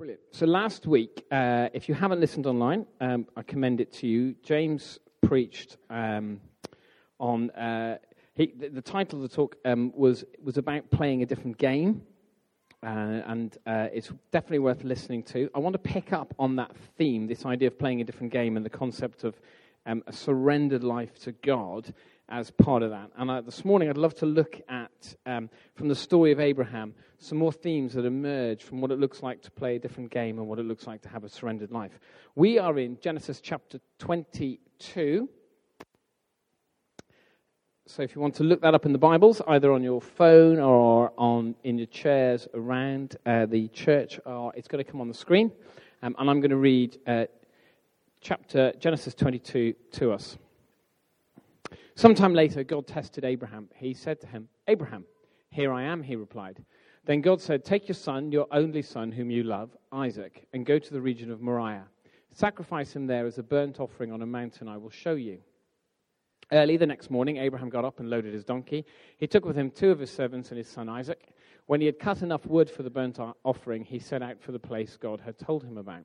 Brilliant. So last week, uh, if you haven't listened online, um, I commend it to you. James preached um, on. Uh, he, the, the, title of the talk um, was was about playing a different game, uh, and uh, it's definitely worth listening to. I want to pick up on that theme, this idea of playing a different game, and the concept of um, a surrendered life to God, as part of that. And uh, this morning, I'd love to look at, um, from the story of Abraham, some more themes that emerge from what it looks like to play a different game and what it looks like to have a surrendered life. We are in Genesis chapter 22. So if you want to look that up in the Bibles, either on your phone or on in your chairs around uh, the church, uh, it's going to come on the screen. Um, and I'm going to read uh, chapter Genesis 22 to us. Sometime later, God tested Abraham. He said to him, Abraham, here I am, he replied. Then God said, Take your son, your only son, whom you love, Isaac, and go to the region of Moriah. Sacrifice him there as a burnt offering on a mountain I will show you. Early the next morning, Abraham got up and loaded his donkey. He took with him two of his servants and his son Isaac. When he had cut enough wood for the burnt offering, he set out for the place God had told him about.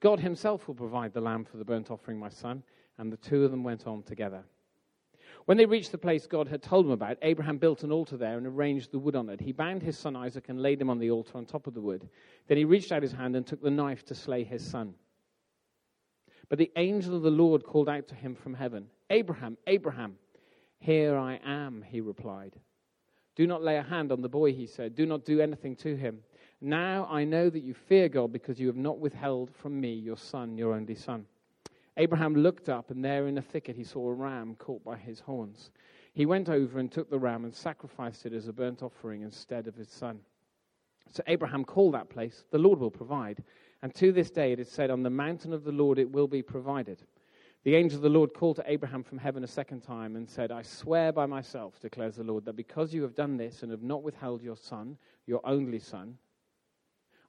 God himself will provide the lamb for the burnt offering, my son. And the two of them went on together. When they reached the place God had told them about, Abraham built an altar there and arranged the wood on it. He bound his son Isaac and laid him on the altar on top of the wood. Then he reached out his hand and took the knife to slay his son. But the angel of the Lord called out to him from heaven, Abraham, Abraham. Here I am, he replied. Do not lay a hand on the boy, he said. Do not do anything to him. Now I know that you fear God because you have not withheld from me your son, your only son. Abraham looked up, and there in a thicket he saw a ram caught by his horns. He went over and took the ram and sacrificed it as a burnt offering instead of his son. So Abraham called that place, The Lord will provide. And to this day it is said, On the mountain of the Lord it will be provided. The angel of the Lord called to Abraham from heaven a second time and said, I swear by myself, declares the Lord, that because you have done this and have not withheld your son, your only son,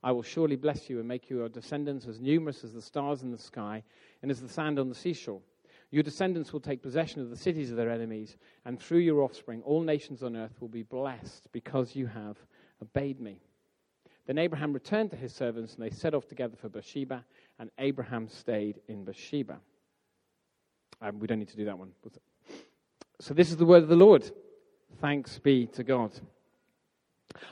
I will surely bless you and make your descendants as numerous as the stars in the sky and as the sand on the seashore. Your descendants will take possession of the cities of their enemies, and through your offspring, all nations on earth will be blessed because you have obeyed me. Then Abraham returned to his servants, and they set off together for Beersheba, and Abraham stayed in Beersheba. Um, we don't need to do that one. So, this is the word of the Lord. Thanks be to God.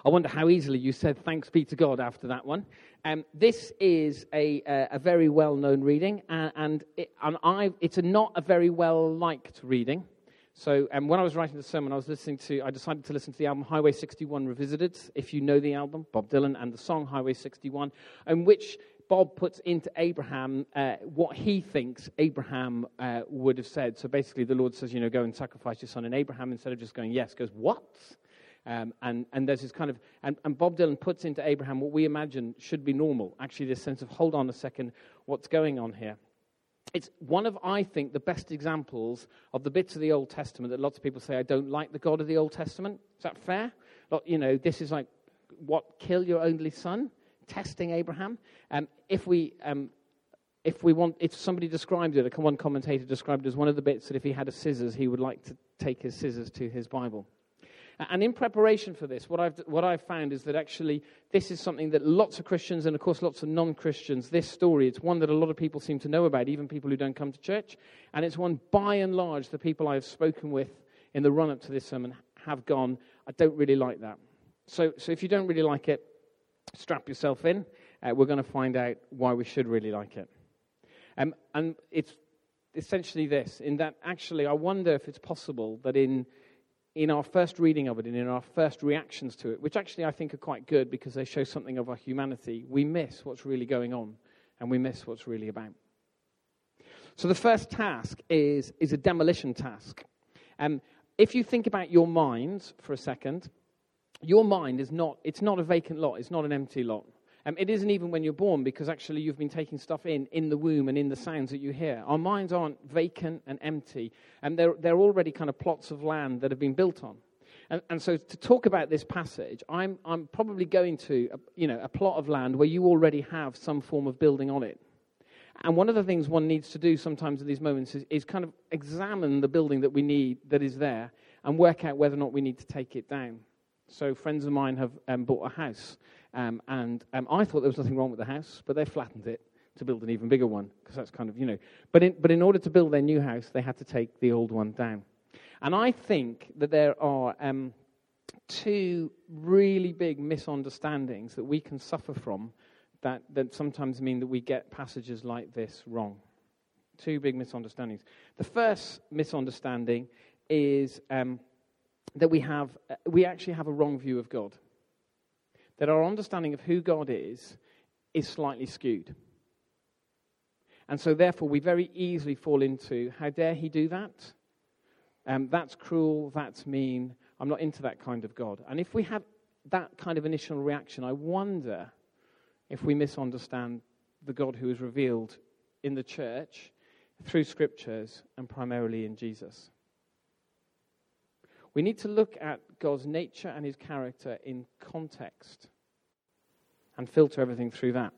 I wonder how easily you said thanks be to God after that one. Um, this is a, uh, a very well known reading, and, and, it, and I, it's a not a very well liked reading. So um, when I was writing the sermon, I was listening to, I decided to listen to the album Highway 61 Revisited, if you know the album, Bob Dylan, and the song Highway 61, in which Bob puts into Abraham uh, what he thinks Abraham uh, would have said. So basically, the Lord says, you know, go and sacrifice your son. And Abraham, instead of just going, yes, goes, what? Um, and, and there's this kind of, and, and Bob Dylan puts into Abraham what we imagine should be normal. Actually, this sense of, hold on a second, what's going on here? It's one of, I think, the best examples of the bits of the Old Testament that lots of people say, I don't like the God of the Old Testament. Is that fair? You know, this is like, what, kill your only son? Testing Abraham. Um, if we um, if we want, if somebody described it, one commentator described it as one of the bits that if he had a scissors, he would like to take his scissors to his Bible. And in preparation for this, what I've, what I've found is that actually this is something that lots of Christians and, of course, lots of non Christians, this story, it's one that a lot of people seem to know about, even people who don't come to church. And it's one, by and large, the people I've spoken with in the run up to this sermon have gone, I don't really like that. So, so if you don't really like it, strap yourself in. Uh, we're going to find out why we should really like it. Um, and it's essentially this in that actually, I wonder if it's possible that in in our first reading of it and in our first reactions to it, which actually I think are quite good because they show something of our humanity, we miss what's really going on and we miss what's really about. So the first task is, is a demolition task. Um, if you think about your mind for a second, your mind is not, it's not a vacant lot, it's not an empty lot. Um, it isn't even when you're born because actually you've been taking stuff in in the womb and in the sounds that you hear. Our minds aren't vacant and empty, and they're, they're already kind of plots of land that have been built on. And, and so to talk about this passage, I'm, I'm probably going to a, you know, a plot of land where you already have some form of building on it. And one of the things one needs to do sometimes in these moments is, is kind of examine the building that we need that is there and work out whether or not we need to take it down. So friends of mine have um, bought a house, um, and um, I thought there was nothing wrong with the house, but they flattened it to build an even bigger one because that's kind of you know. But in, but in order to build their new house, they had to take the old one down. And I think that there are um, two really big misunderstandings that we can suffer from that, that sometimes mean that we get passages like this wrong. Two big misunderstandings. The first misunderstanding is um, that we have uh, we actually have a wrong view of God. That our understanding of who God is is slightly skewed. And so, therefore, we very easily fall into how dare he do that? Um, that's cruel, that's mean, I'm not into that kind of God. And if we have that kind of initial reaction, I wonder if we misunderstand the God who is revealed in the church through scriptures and primarily in Jesus. We need to look at God's nature and his character in context and filter everything through that.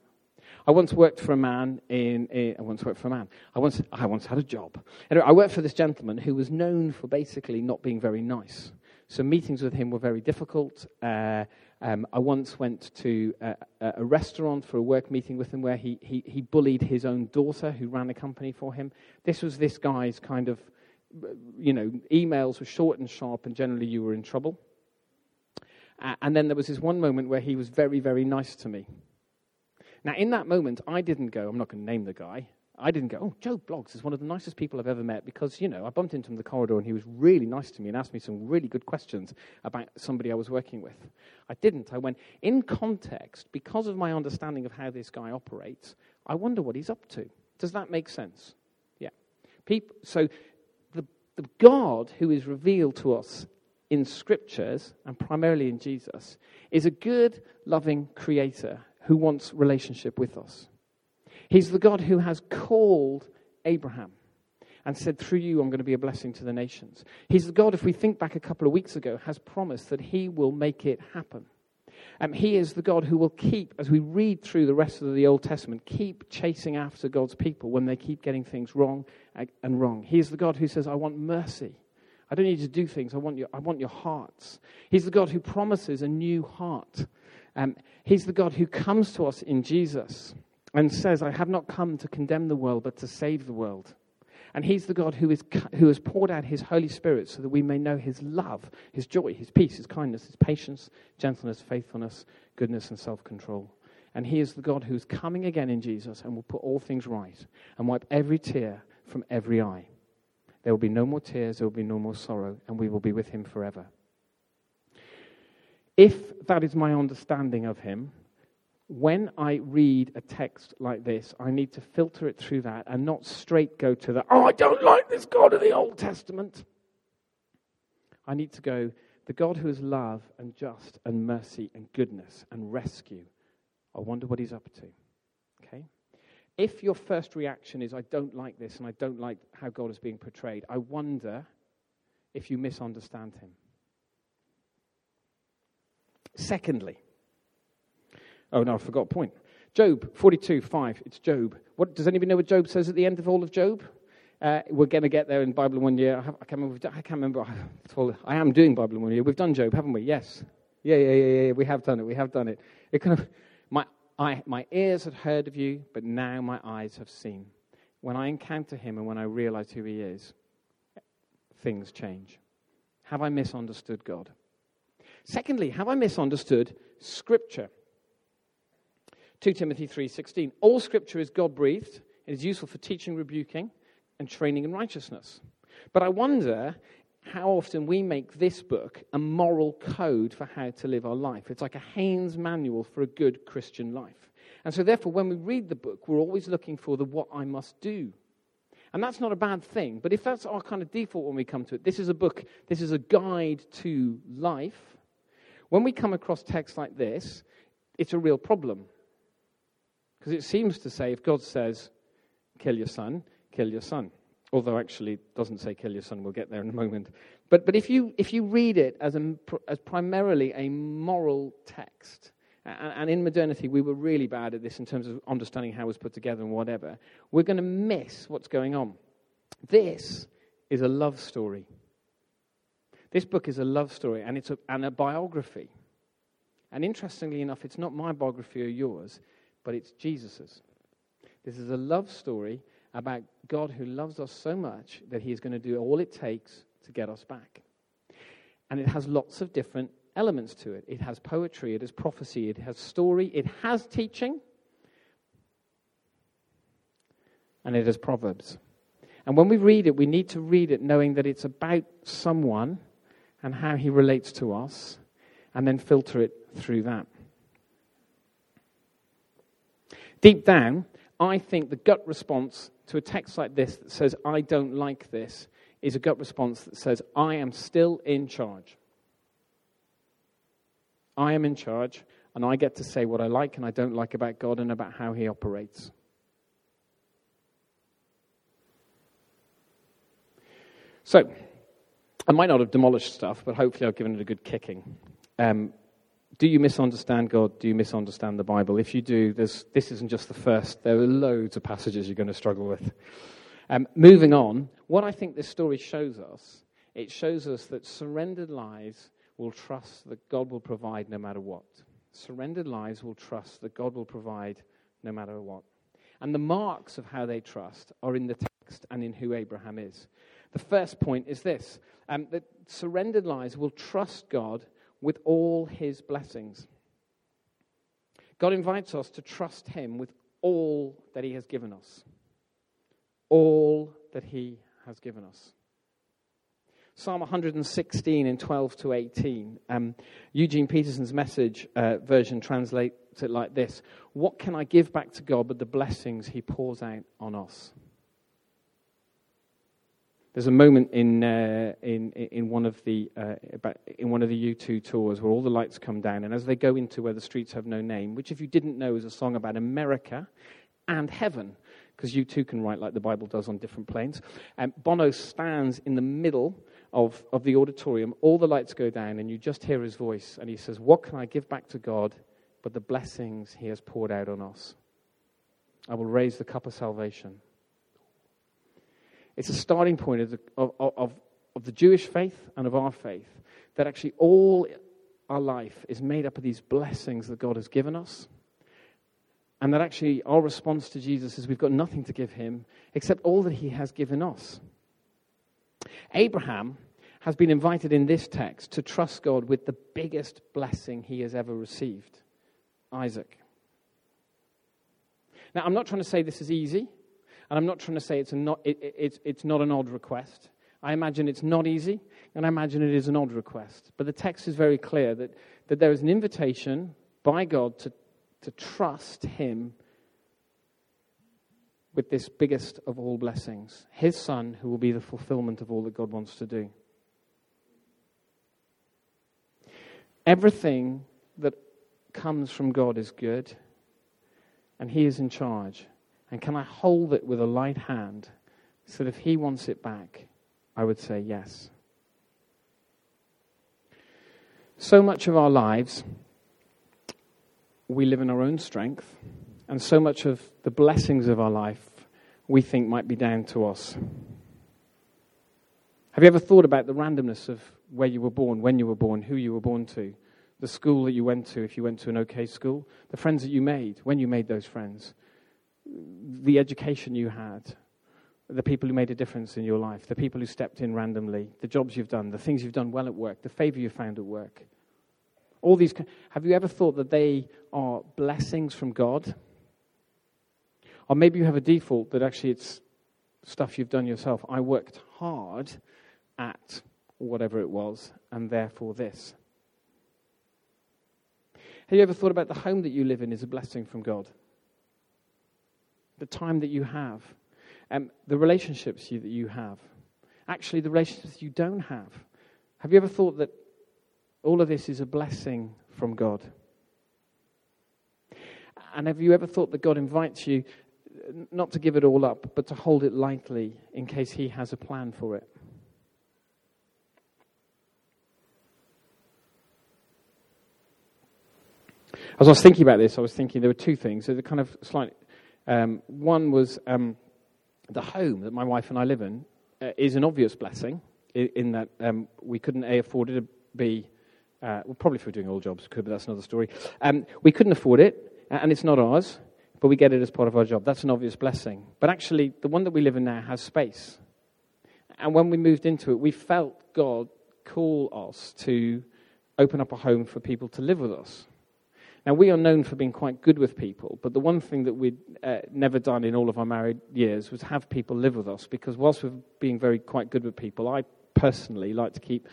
I once worked for a man in, in, I once worked for a man. I once, I once had a job. Anyway, I worked for this gentleman who was known for basically not being very nice. So meetings with him were very difficult. Uh, um, I once went to a, a, restaurant for a work meeting with him where he, he, he bullied his own daughter who ran a company for him. This was this guy's kind of, you know, emails were short and sharp, and generally you were in trouble. And then there was this one moment where he was very, very nice to me. Now, in that moment, I didn't go, I'm not going to name the guy. I didn't go, oh, Joe Bloggs is one of the nicest people I've ever met because, you know, I bumped into him in the corridor and he was really nice to me and asked me some really good questions about somebody I was working with. I didn't. I went, in context, because of my understanding of how this guy operates, I wonder what he's up to. Does that make sense? Yeah. People, so the, God who is revealed to us in scriptures and primarily in Jesus is a good, loving creator who wants relationship with us. He's the God who has called Abraham and said, Through you, I'm going to be a blessing to the nations. He's the God, if we think back a couple of weeks ago, has promised that He will make it happen. Um, he is the God who will keep, as we read through the rest of the Old Testament, keep chasing after God's people when they keep getting things wrong and wrong. He is the God who says, I want mercy. I don't need you to do things. I want your, I want your hearts. He's the God who promises a new heart. Um, he's the God who comes to us in Jesus and says, I have not come to condemn the world, but to save the world. And He's the God who, is, who has poured out His Holy Spirit so that we may know His love, His joy, His peace, His kindness, His patience, gentleness, faithfulness, goodness, and self control. And He is the God who is coming again in Jesus and will put all things right and wipe every tear from every eye. There will be no more tears, there will be no more sorrow, and we will be with Him forever. If that is my understanding of him, when I read a text like this, I need to filter it through that and not straight go to the, oh, I don't like this God of the Old Testament. I need to go, the God who is love and just and mercy and goodness and rescue. I wonder what he's up to. Okay? If your first reaction is, I don't like this and I don't like how God is being portrayed, I wonder if you misunderstand him. Secondly, oh no, I forgot point. Job 42, 5. It's Job. What, does anybody know what Job says at the end of all of Job? Uh, we're going to get there in Bible in one year. I, have, I, can't remember. I can't remember. I am doing Bible in one year. We've done Job, haven't we? Yes. Yeah, yeah, yeah, yeah. We have done it. We have done it. It kind of my I, my ears had heard of you, but now my eyes have seen. When I encounter him and when I realize who he is, things change. Have I misunderstood God? Secondly, have I misunderstood Scripture? 2 Timothy 3:16 All scripture is God-breathed and is useful for teaching, rebuking, and training in righteousness. But I wonder how often we make this book a moral code for how to live our life. It's like a Haynes manual for a good Christian life. And so therefore when we read the book, we're always looking for the what I must do. And that's not a bad thing, but if that's our kind of default when we come to it, this is a book, this is a guide to life when we come across texts like this, it's a real problem Because it seems to say if God says, kill your son, kill your son. Although actually it doesn't say kill your son, we'll get there in a moment. But, but if, you, if you read it as, a, as primarily a moral text, and, and in modernity we were really bad at this in terms of understanding how it was put together and whatever, we're going to miss what's going on. This is a love story. This book is a love story and it's a, and a biography. And interestingly enough, it's not my biography or yours, but it's Jesus's. This is a love story about God who loves us so much that he is going to do all it takes to get us back. And it has lots of different elements to it. It has poetry, it has prophecy, it has story, it has teaching, and it has proverbs. And when we read it, we need to read it knowing that it's about someone and how he relates to us, and then filter it through that. Deep down, I think the gut response to a text like this that says, I don't like this, is a gut response that says, I am still in charge. I am in charge, and I get to say what I like and I don't like about God and about how He operates. So, I might not have demolished stuff, but hopefully I've given it a good kicking. Um, do you misunderstand God? Do you misunderstand the Bible? If you do, this isn't just the first. There are loads of passages you're going to struggle with. Um, moving on, what I think this story shows us, it shows us that surrendered lives will trust that God will provide no matter what. Surrendered lives will trust that God will provide no matter what. And the marks of how they trust are in the text and in who Abraham is. The first point is this um, that surrendered lives will trust God with all his blessings. God invites us to trust him with all that he has given us. All that he has given us. Psalm 116 in 12 to 18. Um, Eugene Peterson's message uh, version translates it like this What can I give back to God but the blessings he pours out on us? There's a moment in, uh, in, in, one of the, uh, in one of the U2 tours where all the lights come down, and as they go into Where the Streets Have No Name, which, if you didn't know, is a song about America and heaven, because U2 can write like the Bible does on different planes. Um, Bono stands in the middle of, of the auditorium, all the lights go down, and you just hear his voice, and he says, What can I give back to God but the blessings he has poured out on us? I will raise the cup of salvation. It's a starting point of the, of, of, of the Jewish faith and of our faith that actually all our life is made up of these blessings that God has given us. And that actually our response to Jesus is we've got nothing to give him except all that he has given us. Abraham has been invited in this text to trust God with the biggest blessing he has ever received Isaac. Now, I'm not trying to say this is easy. And I'm not trying to say it's, not, it, it, it's, it's not an odd request. I imagine it's not easy, and I imagine it is an odd request. But the text is very clear that, that there is an invitation by God to, to trust Him with this biggest of all blessings His Son, who will be the fulfillment of all that God wants to do. Everything that comes from God is good, and He is in charge. And can I hold it with a light hand so that if he wants it back, I would say yes. So much of our lives, we live in our own strength, and so much of the blessings of our life we think might be down to us. Have you ever thought about the randomness of where you were born, when you were born, who you were born to, the school that you went to, if you went to an okay school, the friends that you made, when you made those friends? The education you had, the people who made a difference in your life, the people who stepped in randomly, the jobs you've done, the things you've done well at work, the favor you found at work. All these, have you ever thought that they are blessings from God? Or maybe you have a default that actually it's stuff you've done yourself. I worked hard at whatever it was, and therefore this. Have you ever thought about the home that you live in is a blessing from God? The time that you have, um, the relationships you, that you have, actually the relationships you don't have. Have you ever thought that all of this is a blessing from God? And have you ever thought that God invites you not to give it all up, but to hold it lightly in case He has a plan for it? As I was thinking about this, I was thinking there were two things. So the kind of slight, um, one was um, the home that my wife and I live in uh, is an obvious blessing in, in that um, we couldn't a afford it, b uh, well probably if we are doing all jobs could, but that's another story. Um, we couldn't afford it, and it's not ours, but we get it as part of our job. That's an obvious blessing. But actually, the one that we live in now has space, and when we moved into it, we felt God call us to open up a home for people to live with us. Now, we are known for being quite good with people, but the one thing that we'd uh, never done in all of our married years was have people live with us, because whilst we're being very quite good with people, I personally like to keep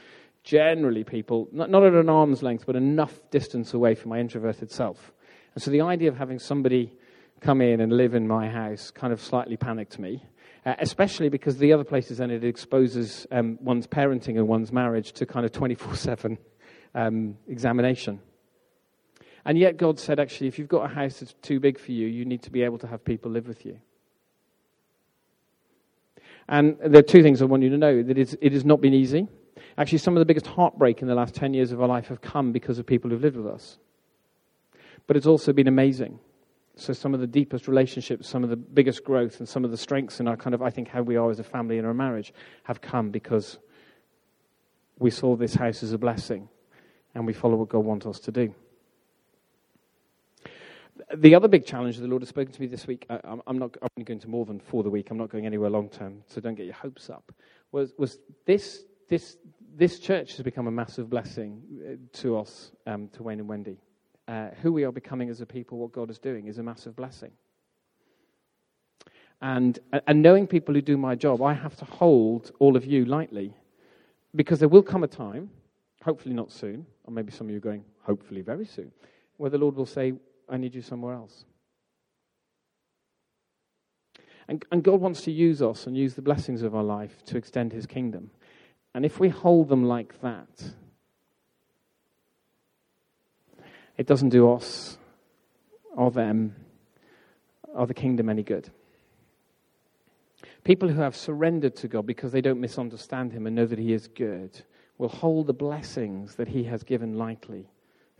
generally people, not, not at an arm's length, but enough distance away from my introverted self. And so the idea of having somebody come in and live in my house kind of slightly panicked me. Uh, especially because the other places then it exposes um, one's parenting and one's marriage to kind of 24 7 um, examination. And yet, God said, actually, if you've got a house that's too big for you, you need to be able to have people live with you. And there are two things I want you to know that it has not been easy. Actually, some of the biggest heartbreak in the last 10 years of our life have come because of people who've lived with us. But it's also been amazing. So, some of the deepest relationships, some of the biggest growth, and some of the strengths in our kind of, I think, how we are as a family in our marriage have come because we saw this house as a blessing and we follow what God wants us to do the other big challenge the Lord has spoken to me this week, I, am not I'm only going to more than for the week, I'm not going anywhere long term, so don't get your hopes up, was, was this, this, this church has become a massive blessing uh, to us, um, to Wayne and Wendy. Uh, who we are becoming as a people, what God is doing, is a massive blessing. And, and knowing people who do my job, I have to hold all of you lightly because there will come a time, hopefully not soon, or maybe some of you are going, hopefully very soon, where the Lord will say, I need you somewhere else. And, and God wants to use us and use the blessings of our life to extend his kingdom. And if we hold them like that, it doesn't do us or them or the kingdom any good. People who have surrendered to God because they don't misunderstand Him and know that He is good will hold the blessings that He has given lightly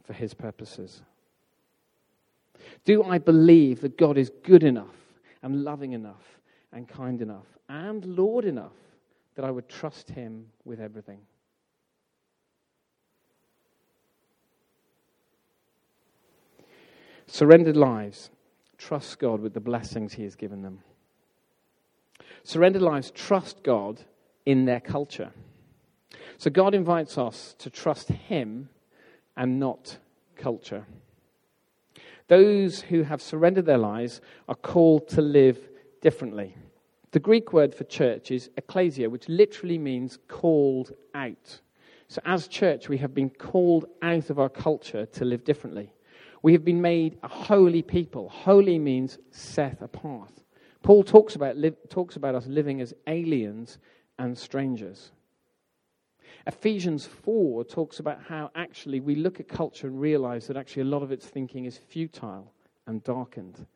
for His purposes. Do I believe that God is good enough and loving enough and kind enough and Lord enough that I would trust Him with everything? Surrendered lives trust God with the blessings He has given them. Surrendered lives trust God in their culture. So God invites us to trust Him and not culture. Those who have surrendered their lives are called to live differently. The Greek word for church is ecclesia, which literally means called out. So, as church, we have been called out of our culture to live differently. We have been made a holy people. Holy means set apart. Paul talks about, talks about us living as aliens and strangers. Ephesians 4 talks about how actually we look at culture and realize that actually a lot of its thinking is futile and darkened.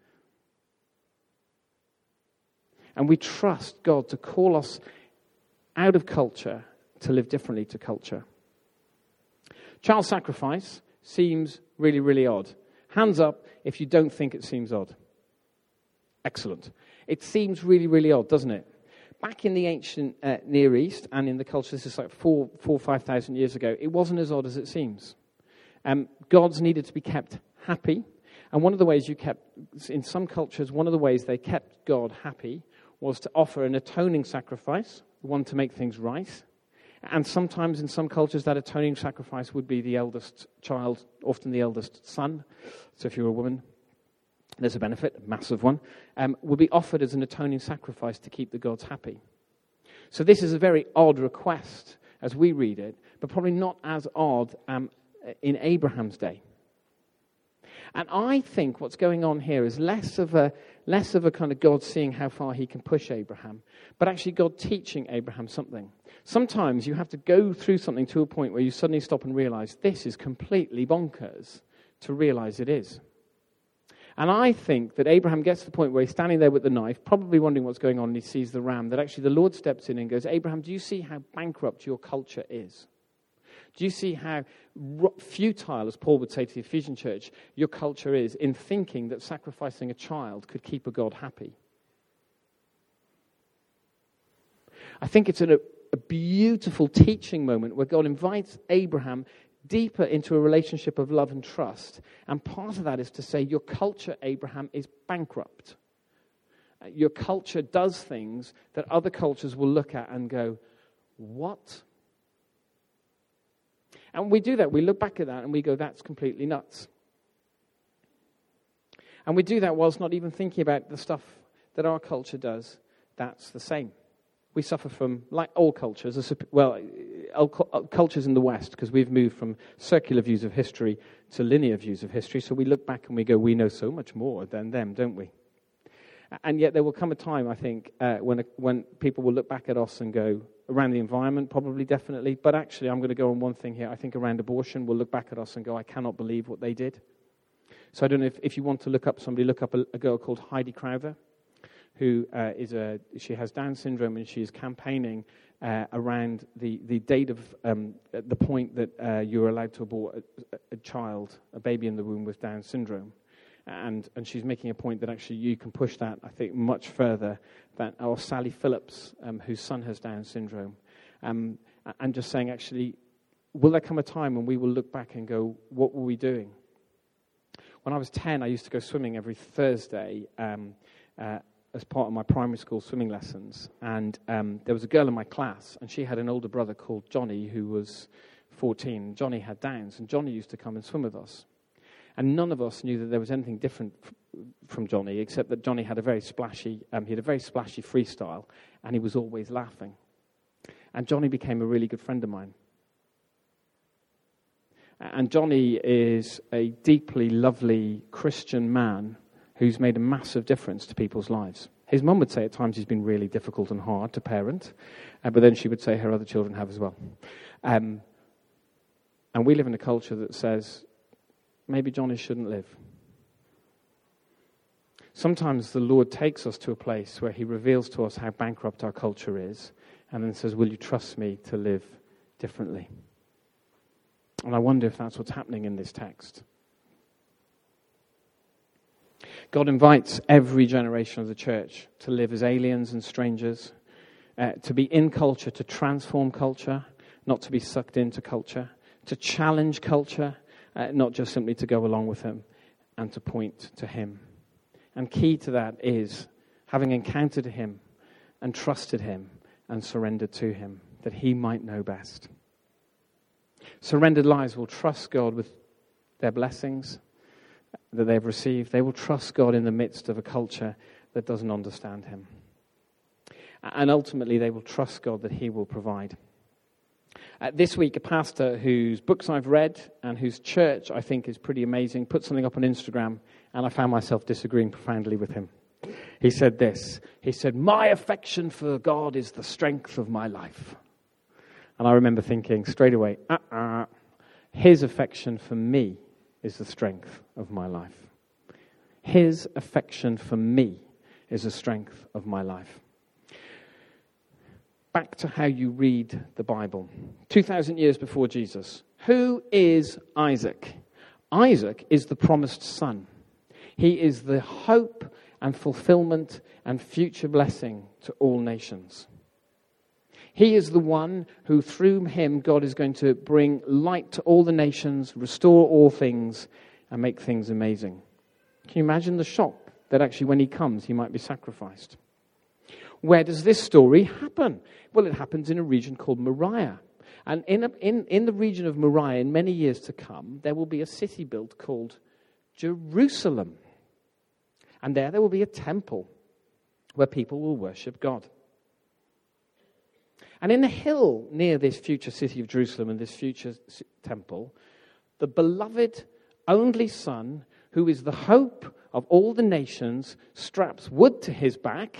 And we trust God to call us out of culture to live differently to culture. Child sacrifice seems really, really odd. Hands up if you don't think it seems odd. Excellent. It seems really, really odd, doesn't it? Back in the ancient uh, Near East and in the culture, this is like four, four, five thousand years ago, it wasn't as odd as it seems. Um, gods needed to be kept happy. And one of the ways you kept, in some cultures, one of the ways they kept God happy was to offer an atoning sacrifice, one to make things right. And sometimes in some cultures, that atoning sacrifice would be the eldest child, often the eldest son. So if you're a woman, there's a benefit, a massive one, um, will be offered as an atoning sacrifice to keep the gods happy. So this is a very odd request as we read it, but probably not as odd um, in Abraham's day. And I think what's going on here is less of a less of a kind of God seeing how far he can push Abraham, but actually God teaching Abraham something. Sometimes you have to go through something to a point where you suddenly stop and realize this is completely bonkers to realize it is. And I think that Abraham gets to the point where he's standing there with the knife, probably wondering what's going on, and he sees the ram. That actually the Lord steps in and goes, Abraham, do you see how bankrupt your culture is? Do you see how futile, as Paul would say to the Ephesian church, your culture is in thinking that sacrificing a child could keep a God happy? I think it's a, a beautiful teaching moment where God invites Abraham deeper into a relationship of love and trust. And part of that is to say, Your culture, Abraham, is bankrupt. Uh, your culture does things that other cultures will look at and go, What? And we do that. We look back at that and we go, That's completely nuts. And we do that whilst not even thinking about the stuff that our culture does. That's the same we suffer from, like all cultures, well, cultures in the West, because we've moved from circular views of history to linear views of history. So we look back and we go, we know so much more than them, don't we? And yet there will come a time, I think, uh, when, when people will look back at us and go, around the environment, probably, definitely. But actually, I'm going to go on one thing here. I think around abortion, we'll look back at us and go, I cannot believe what they did. So I don't know if, if you want to look up somebody, look up a, a girl called Heidi Crowther who uh, is a, she has Down syndrome and she is campaigning uh, around the, the date of um, the point that uh, you're allowed to abort a, a, child, a baby in the womb with Down syndrome. And, and she's making a point that actually you can push that, I think, much further than, or Sally Phillips, um, whose son has Down syndrome. Um, and just saying, actually, will there come a time when we will look back and go, what were we doing? When I was 10, I used to go swimming every Thursday. Um, uh, as part of my primary school swimming lessons. And um, there was a girl in my class, and she had an older brother called Johnny who was 14. Johnny had Downs, and Johnny used to come and swim with us. And none of us knew that there was anything different f- from Johnny, except that Johnny had a very splashy, um, he had a very splashy freestyle, and he was always laughing. And Johnny became a really good friend of mine. And Johnny is a deeply lovely Christian man who's made a massive difference to people's lives. His mum would say at times he's been really difficult and hard to parent, uh, but then she would say her other children have as well. Um, and we live in a culture that says maybe Johnny shouldn't live. Sometimes the Lord takes us to a place where he reveals to us how bankrupt our culture is and then says, Will you trust me to live differently? And I wonder if that's what's happening in this text. God invites every generation of the church to live as aliens and strangers, uh, to be in culture, to transform culture, not to be sucked into culture, to challenge culture, uh, not just simply to go along with Him, and to point to Him. And key to that is having encountered Him and trusted Him and surrendered to Him, that He might know best. Surrendered lives will trust God with their blessings that they've received, they will trust God in the midst of a culture that doesn't understand Him. And ultimately, they will trust God that He will provide. Uh, this week, a pastor whose books I've read and whose church I think is pretty amazing put something up on Instagram, and I found myself disagreeing profoundly with him. He said this He said, My affection for God is the strength of my life. And I remember thinking straight away, uh uh-uh, uh, his affection for me is the strength of my life. His affection for me is the strength of my life. Back to how you read the Bible. 2,000 years before Jesus. Who is Isaac? Isaac is the promised son. He is the hope and fulfillment and future blessing to all nations. He is the one who, through him, God is going to bring light to all the nations, restore all things, and make things amazing. Can you imagine the shock that actually, when he comes, he might be sacrificed? Where does this story happen? Well, it happens in a region called Moriah. And in, a, in, in the region of Moriah, in many years to come, there will be a city built called Jerusalem. And there, there will be a temple where people will worship God. And in the hill near this future city of Jerusalem and this future temple, the beloved only son, who is the hope of all the nations, straps wood to his back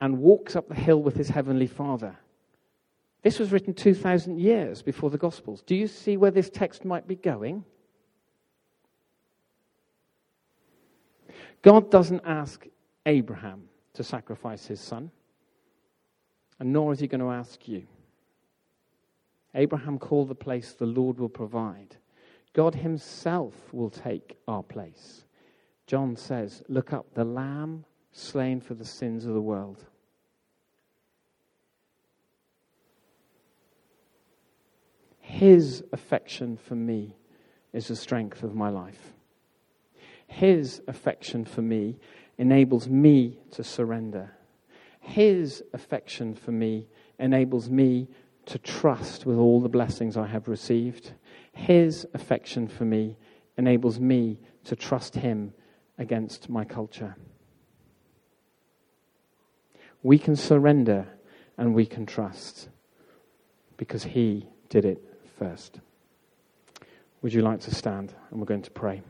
and walks up the hill with his heavenly father. This was written 2,000 years before the Gospels. Do you see where this text might be going? God doesn't ask Abraham to sacrifice his son, and nor is he going to ask you. Abraham called the place the Lord will provide. God himself will take our place. John says, Look up, the Lamb slain for the sins of the world. His affection for me is the strength of my life. His affection for me enables me to surrender. His affection for me enables me to trust with all the blessings I have received. His affection for me enables me to trust Him against my culture. We can surrender and we can trust because He did it first. Would you like to stand? And we're going to pray.